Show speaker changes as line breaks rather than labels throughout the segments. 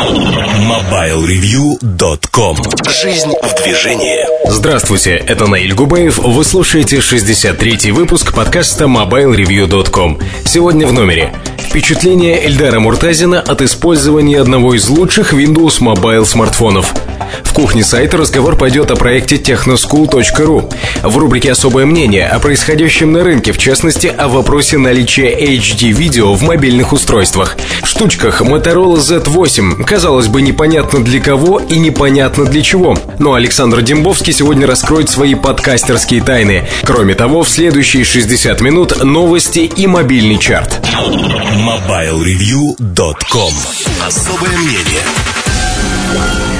Yeah. MobileReview.com Жизнь в движении
Здравствуйте, это Наиль Губаев. Вы слушаете 63-й выпуск подкаста MobileReview.com. Сегодня в номере. Впечатление Эльдара Муртазина от использования одного из лучших Windows Mobile смартфонов. В кухне сайта разговор пойдет о проекте technoschool.ru. В рубрике «Особое мнение» о происходящем на рынке, в частности, о вопросе наличия HD-видео в мобильных устройствах. В штучках Motorola Z8, казалось бы, непонятно для кого и непонятно для чего. Но Александр Дембовский сегодня раскроет свои подкастерские тайны. Кроме того, в следующие 60 минут новости и мобильный чарт.
MobileReview.com Особое мнение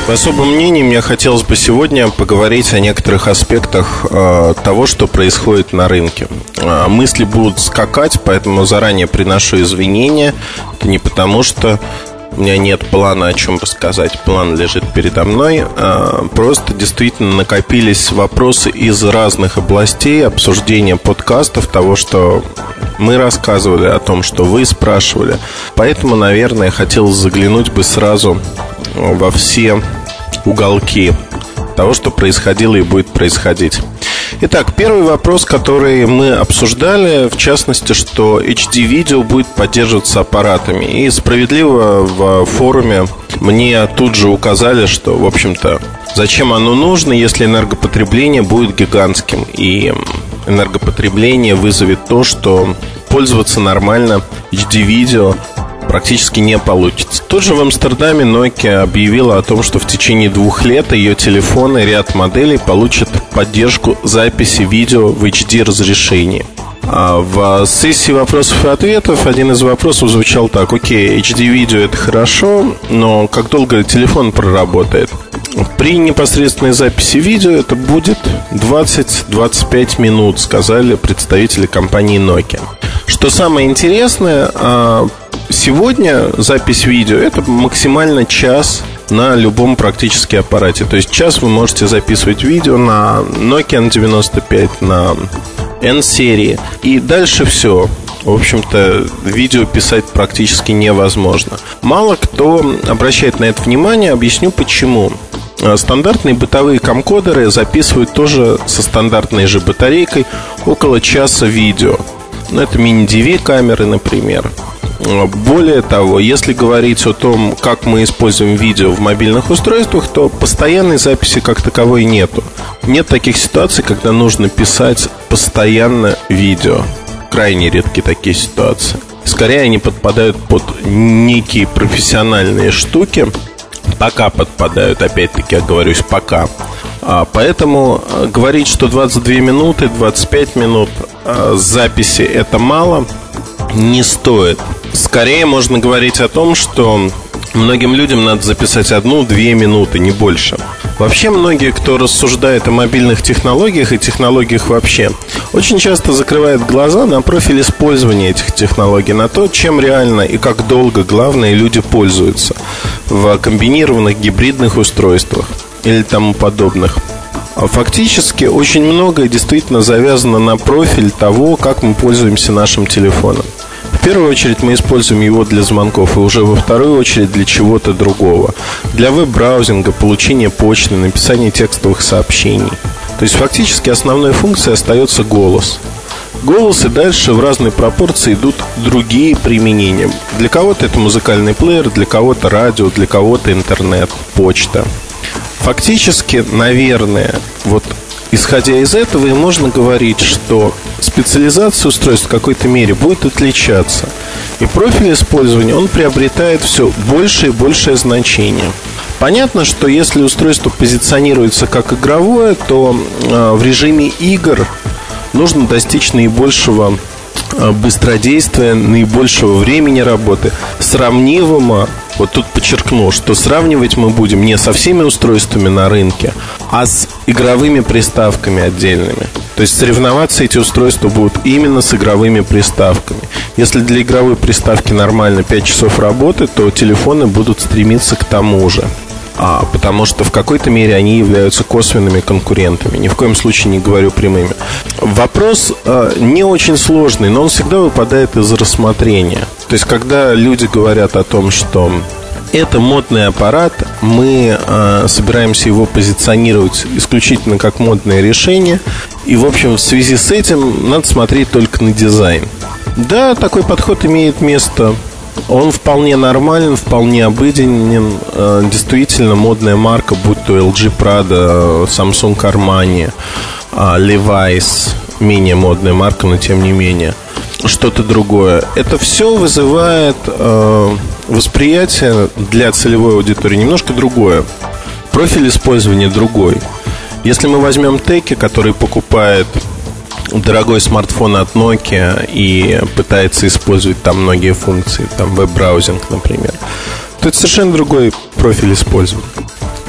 в особом мнении мне хотелось бы сегодня поговорить о некоторых аспектах э, того, что происходит на рынке. Э, мысли будут скакать, поэтому заранее приношу извинения. Это не потому, что у меня нет плана о чем рассказать. План лежит передо мной. Э, просто действительно накопились вопросы из разных областей обсуждения подкастов, того, что мы рассказывали, о том, что вы спрашивали. Поэтому, наверное, хотел заглянуть бы сразу во все уголки того, что происходило и будет происходить. Итак, первый вопрос, который мы обсуждали, в частности, что HD-видео будет поддерживаться аппаратами. И справедливо в форуме мне тут же указали, что, в общем-то, зачем оно нужно, если энергопотребление будет гигантским. И энергопотребление вызовет то, что пользоваться нормально HD-видео практически не получится. Тут же в Амстердаме Nokia объявила о том, что в течение двух лет ее телефоны, ряд моделей получат поддержку записи видео в HD разрешении. А в сессии вопросов и ответов один из вопросов звучал так. Окей, HD-видео это хорошо, но как долго телефон проработает? При непосредственной записи видео это будет 20-25 минут, сказали представители компании Nokia. Что самое интересное, а, Сегодня запись видео это максимально час на любом практически аппарате. То есть час вы можете записывать видео на Nokia N95, на N-серии. И дальше все. В общем-то, видео писать практически невозможно. Мало кто обращает на это внимание, объясню почему. Стандартные бытовые камкодеры записывают тоже со стандартной же батарейкой около часа видео. Ну, это мини-DV камеры, например. Более того, если говорить о том, как мы используем видео в мобильных устройствах, то постоянной записи как таковой нету. Нет таких ситуаций, когда нужно писать постоянно видео. Крайне редкие такие ситуации. Скорее они подпадают под некие профессиональные штуки. Пока подпадают, опять-таки, я говорюсь, пока. А, поэтому э, говорить, что 22 минуты, 25 минут э, записи это мало, не стоит. Скорее можно говорить о том, что многим людям надо записать одну-две минуты, не больше. Вообще многие, кто рассуждает о мобильных технологиях и технологиях вообще, очень часто закрывают глаза на профиль использования этих технологий, на то, чем реально и как долго, главное, люди пользуются в комбинированных гибридных устройствах или тому подобных. Фактически очень многое действительно завязано на профиль того, как мы пользуемся нашим телефоном. Первую очередь мы используем его для звонков, и уже во вторую очередь для чего-то другого. Для веб-браузинга, получения почты, написания текстовых сообщений. То есть фактически основной функцией остается голос. Голос и дальше в разной пропорции идут другие применения. Для кого-то это музыкальный плеер, для кого-то радио, для кого-то интернет, почта. Фактически, наверное, вот исходя из этого и можно говорить, что специализация устройств в какой-то мере будет отличаться. И профиль использования, он приобретает все большее и большее значение. Понятно, что если устройство позиционируется как игровое, то э, в режиме игр нужно достичь наибольшего быстродействия, наибольшего времени работы, сравнимого вот тут подчеркну, что сравнивать мы будем не со всеми устройствами на рынке, а с игровыми приставками отдельными. То есть соревноваться эти устройства будут именно с игровыми приставками. Если для игровой приставки нормально 5 часов работы, то телефоны будут стремиться к тому же. А, потому что в какой-то мере они являются косвенными конкурентами. Ни в коем случае не говорю прямыми. Вопрос э, не очень сложный, но он всегда выпадает из рассмотрения. То есть, когда люди говорят о том, что Это модный аппарат. Мы э, собираемся его позиционировать исключительно как модное решение. И, в общем, в связи с этим надо смотреть только на дизайн. Да, такой подход имеет место. Он вполне нормален, вполне обыденен. Э, действительно, модная марка, будь то LG Prada, Samsung Armani, Levi's, менее модная марка, но тем не менее – что-то другое. Это все вызывает э, восприятие для целевой аудитории немножко другое. Профиль использования другой. Если мы возьмем Теки, который покупает дорогой смартфон от Nokia и пытается использовать там многие функции, там веб-браузинг, например, то это совершенно другой профиль использования.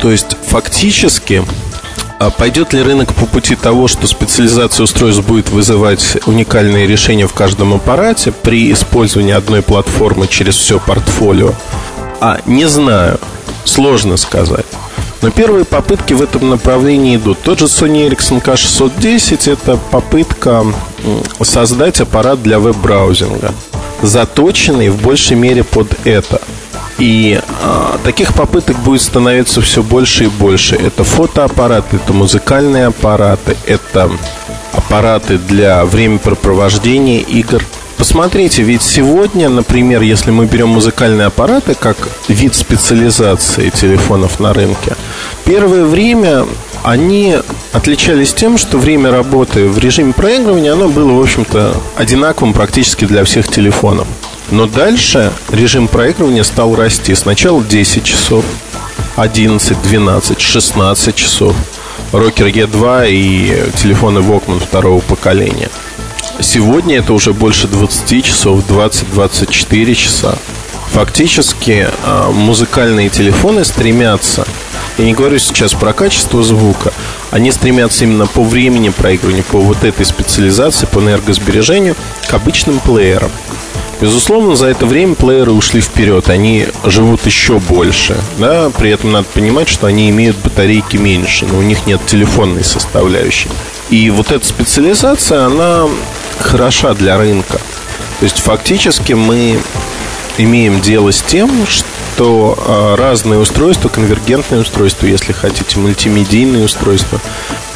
То есть фактически а пойдет ли рынок по пути того, что специализация устройств будет вызывать уникальные решения в каждом аппарате при использовании одной платформы через все портфолио? А, не знаю. Сложно сказать. Но первые попытки в этом направлении идут. Тот же Sony Ericsson K610 это попытка создать аппарат для веб-браузинга, заточенный в большей мере под это – и а, таких попыток будет становиться все больше и больше. Это фотоаппараты, это музыкальные аппараты, это аппараты для времяпрепровождения игр. Посмотрите, ведь сегодня, например, если мы берем музыкальные аппараты как вид специализации телефонов на рынке, первое время они отличались тем, что время работы в режиме проигрывания, оно было, в общем-то, одинаковым практически для всех телефонов. Но дальше режим проигрывания стал расти. Сначала 10 часов, 11, 12, 16 часов. Рокер E2 и телефоны Walkman второго поколения. Сегодня это уже больше 20 часов, 20-24 часа. Фактически а, музыкальные телефоны стремятся, я не говорю сейчас про качество звука, они стремятся именно по времени проигрывания, по вот этой специализации, по энергосбережению к обычным плеерам. Безусловно, за это время плееры ушли вперед, они живут еще больше. Да? При этом надо понимать, что они имеют батарейки меньше, но у них нет телефонной составляющей. И вот эта специализация, она хороша для рынка. То есть фактически мы имеем дело с тем, что а, разные устройства, конвергентные устройства, если хотите, мультимедийные устройства,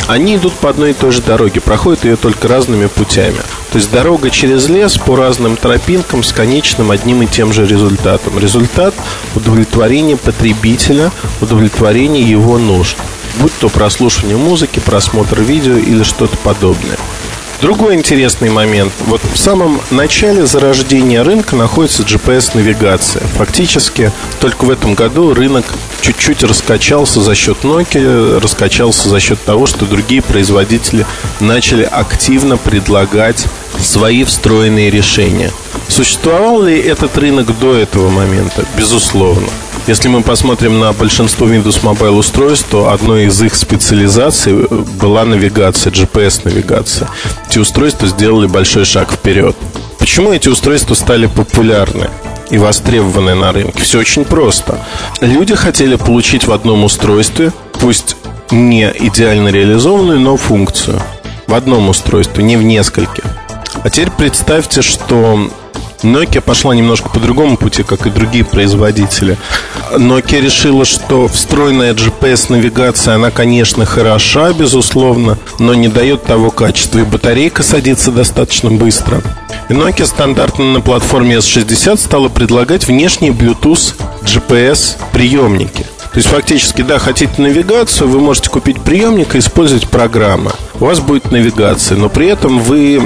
они идут по одной и той же дороге, проходят ее только разными путями. То есть дорога через лес по разным тропинкам с конечным одним и тем же результатом. Результат удовлетворения потребителя, удовлетворения его нужд. Будь то прослушивание музыки, просмотр видео или что-то подобное. Другой интересный момент. Вот в самом начале зарождения рынка находится GPS-навигация. Фактически только в этом году рынок чуть-чуть раскачался за счет Nokia, раскачался за счет того, что другие производители начали активно предлагать свои встроенные решения. Существовал ли этот рынок до этого момента? Безусловно. Если мы посмотрим на большинство Windows Mobile устройств, то одной из их специализаций была навигация, GPS-навигация. Эти устройства сделали большой шаг вперед. Почему эти устройства стали популярны? и востребованы на рынке? Все очень просто. Люди хотели получить в одном устройстве, пусть не идеально реализованную, но функцию. В одном устройстве, не в нескольких. А теперь представьте, что Nokia пошла немножко по другому пути, как и другие производители. Nokia решила, что встроенная GPS-навигация, она, конечно, хороша, безусловно, но не дает того качества. И батарейка садится достаточно быстро. И Nokia стандартно на платформе S60 стала предлагать внешние Bluetooth GPS приемники. То есть фактически, да, хотите навигацию, вы можете купить приемник и использовать программы. У вас будет навигация, но при этом вы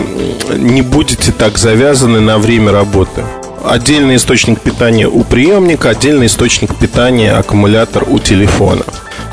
не будете так завязаны на время работы. Отдельный источник питания у приемника, отдельный источник питания аккумулятор у телефона.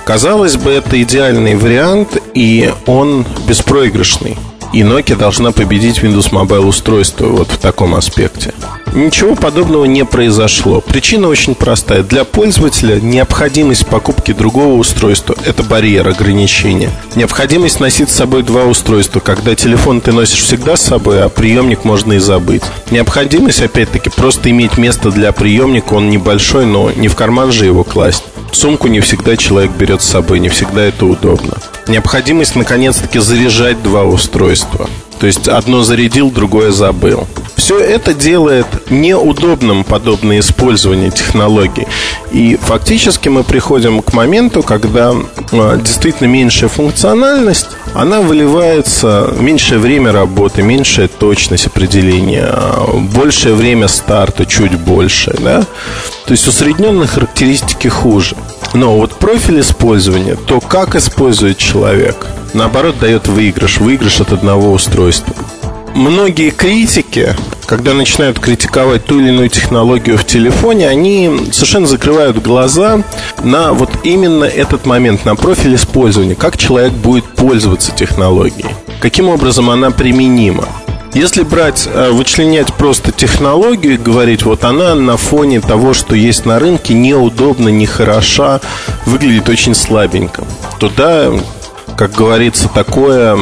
Казалось бы, это идеальный вариант, и он беспроигрышный. И Nokia должна победить Windows Mobile устройство вот в таком аспекте. Ничего подобного не произошло. Причина очень простая. Для пользователя необходимость покупки другого устройства – это барьер ограничения. Необходимость носить с собой два устройства, когда телефон ты носишь всегда с собой, а приемник можно и забыть. Необходимость, опять-таки, просто иметь место для приемника, он небольшой, но не в карман же его класть. Сумку не всегда человек берет с собой, не всегда это удобно. Необходимость наконец-таки заряжать два устройства. То есть одно зарядил, другое забыл. Все это делает неудобным подобное использование технологий. И фактически мы приходим к моменту, когда действительно меньшая функциональность, она выливается в меньшее время работы, меньшая точность определения, а, большее время старта, чуть больше. Да? То есть усредненные характеристики хуже. Но вот профиль использования, то как использует человек, наоборот, дает выигрыш. Выигрыш от одного устройства. Многие критики, когда начинают критиковать ту или иную технологию в телефоне, они совершенно закрывают глаза на вот именно этот момент, на профиль использования, как человек будет пользоваться технологией, каким образом она применима. Если брать, э, вычленять просто технологию и говорить, вот она на фоне того, что есть на рынке, неудобна, нехороша, выглядит очень слабенько, то да, как говорится, такое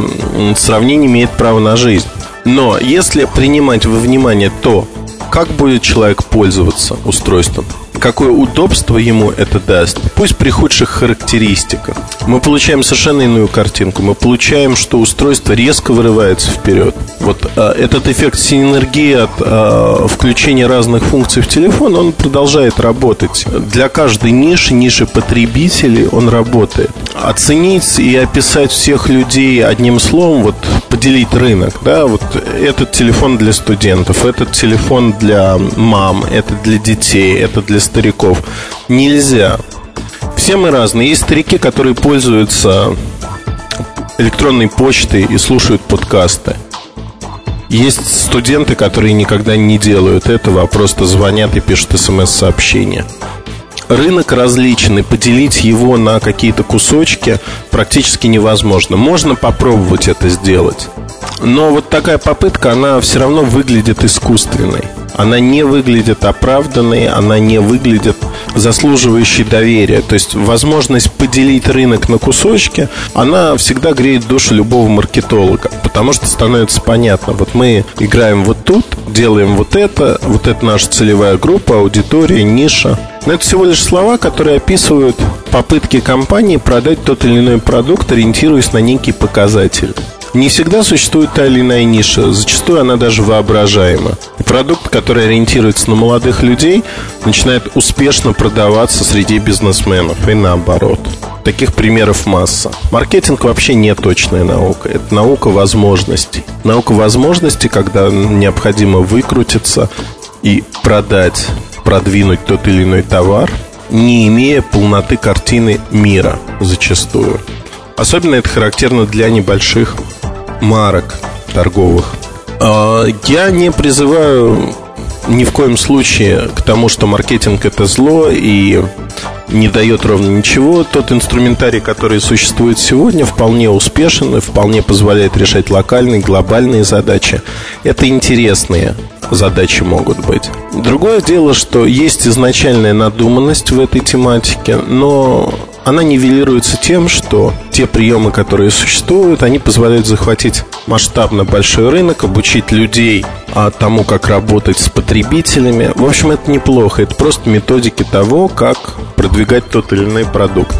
сравнение имеет право на жизнь. Но если принимать во внимание то, как будет человек пользоваться устройством, какое удобство ему это даст, пусть при худших характеристиках, мы получаем совершенно иную картинку. Мы получаем, что устройство резко вырывается вперед. Вот а, этот эффект синергии от а, включения разных функций в телефон, он продолжает работать. Для каждой ниши, ниши потребителей он работает. Оценить и описать всех людей одним словом, вот поделить рынок, да, вот этот телефон для студентов, этот телефон для мам, это для детей, это для стариков. Нельзя. Все мы разные. Есть старики, которые пользуются электронной почтой и слушают подкасты. Есть студенты, которые никогда не делают этого, а просто звонят и пишут смс-сообщения. Рынок различный, поделить его на какие-то кусочки практически невозможно. Можно попробовать это сделать. Но вот такая попытка, она все равно выглядит искусственной. Она не выглядит оправданной, она не выглядит заслуживающей доверия. То есть возможность поделить рынок на кусочки, она всегда греет душу любого маркетолога. Потому что становится понятно, вот мы играем вот тут, делаем вот это, вот это наша целевая группа, аудитория, ниша. Но это всего лишь слова, которые описывают попытки компании продать тот или иной продукт, ориентируясь на некий показатель. Не всегда существует та или иная ниша, зачастую она даже воображаема. Продукт, который ориентируется на молодых людей, начинает успешно продаваться среди бизнесменов и наоборот. Таких примеров масса. Маркетинг вообще не точная наука. Это наука возможностей. Наука возможностей, когда необходимо выкрутиться и продать, продвинуть тот или иной товар, не имея полноты картины мира зачастую. Особенно это характерно для небольших марок торговых. А, я не призываю ни в коем случае к тому, что маркетинг это зло и не дает ровно ничего. Тот инструментарий, который существует сегодня, вполне успешен и вполне позволяет решать локальные, глобальные задачи. Это интересные задачи могут быть. Другое дело, что есть изначальная надуманность в этой тематике, но она нивелируется тем, что те приемы, которые существуют, они позволяют захватить масштабно большой рынок, обучить людей а, тому, как работать с потребителями. В общем, это неплохо. Это просто методики того, как продвигать тот или иной продукт.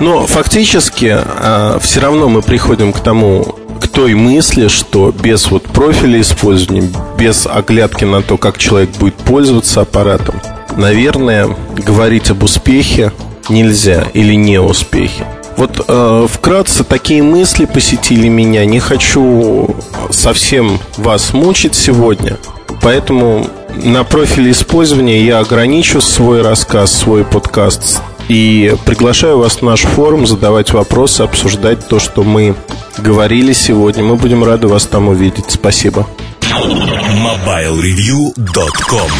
Но фактически а, все равно мы приходим к тому, к той мысли, что без вот профиля использования, без оглядки на то, как человек будет пользоваться аппаратом, наверное, говорить об успехе нельзя или не успехи. Вот э, вкратце такие мысли посетили меня. Не хочу совсем вас мучить сегодня, поэтому на профиле использования я ограничу свой рассказ, свой подкаст и приглашаю вас в наш форум задавать вопросы, обсуждать то, что мы говорили сегодня. Мы будем рады вас там увидеть. Спасибо.
MobileReview.com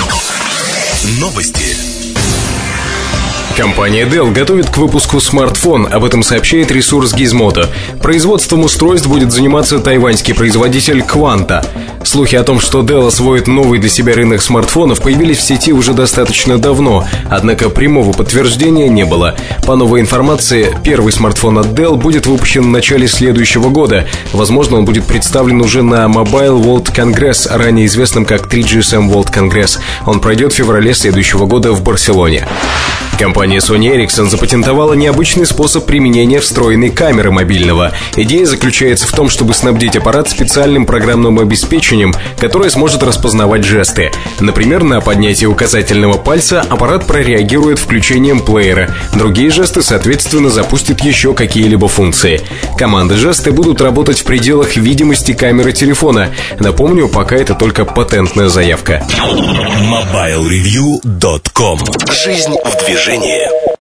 Новости.
Компания Dell готовит к выпуску смартфон, об этом сообщает ресурс Gizmodo. Производством устройств будет заниматься тайваньский производитель Quanta. Слухи о том, что Dell освоит новый для себя рынок смартфонов, появились в сети уже достаточно давно, однако прямого подтверждения не было. По новой информации, первый смартфон от Dell будет выпущен в начале следующего года. Возможно, он будет представлен уже на Mobile World Congress, ранее известном как 3GSM World Congress. Он пройдет в феврале следующего года в Барселоне. Компания Компания Sony Ericsson запатентовала необычный способ применения встроенной камеры мобильного. Идея заключается в том, чтобы снабдить аппарат специальным программным обеспечением, которое сможет распознавать жесты. Например, на поднятие указательного пальца аппарат прореагирует включением плеера. Другие жесты, соответственно, запустят еще какие-либо функции. Команды жесты будут работать в пределах видимости камеры телефона. Напомню, пока это только патентная заявка.
MobileReview.com Жизнь в движении Yeah.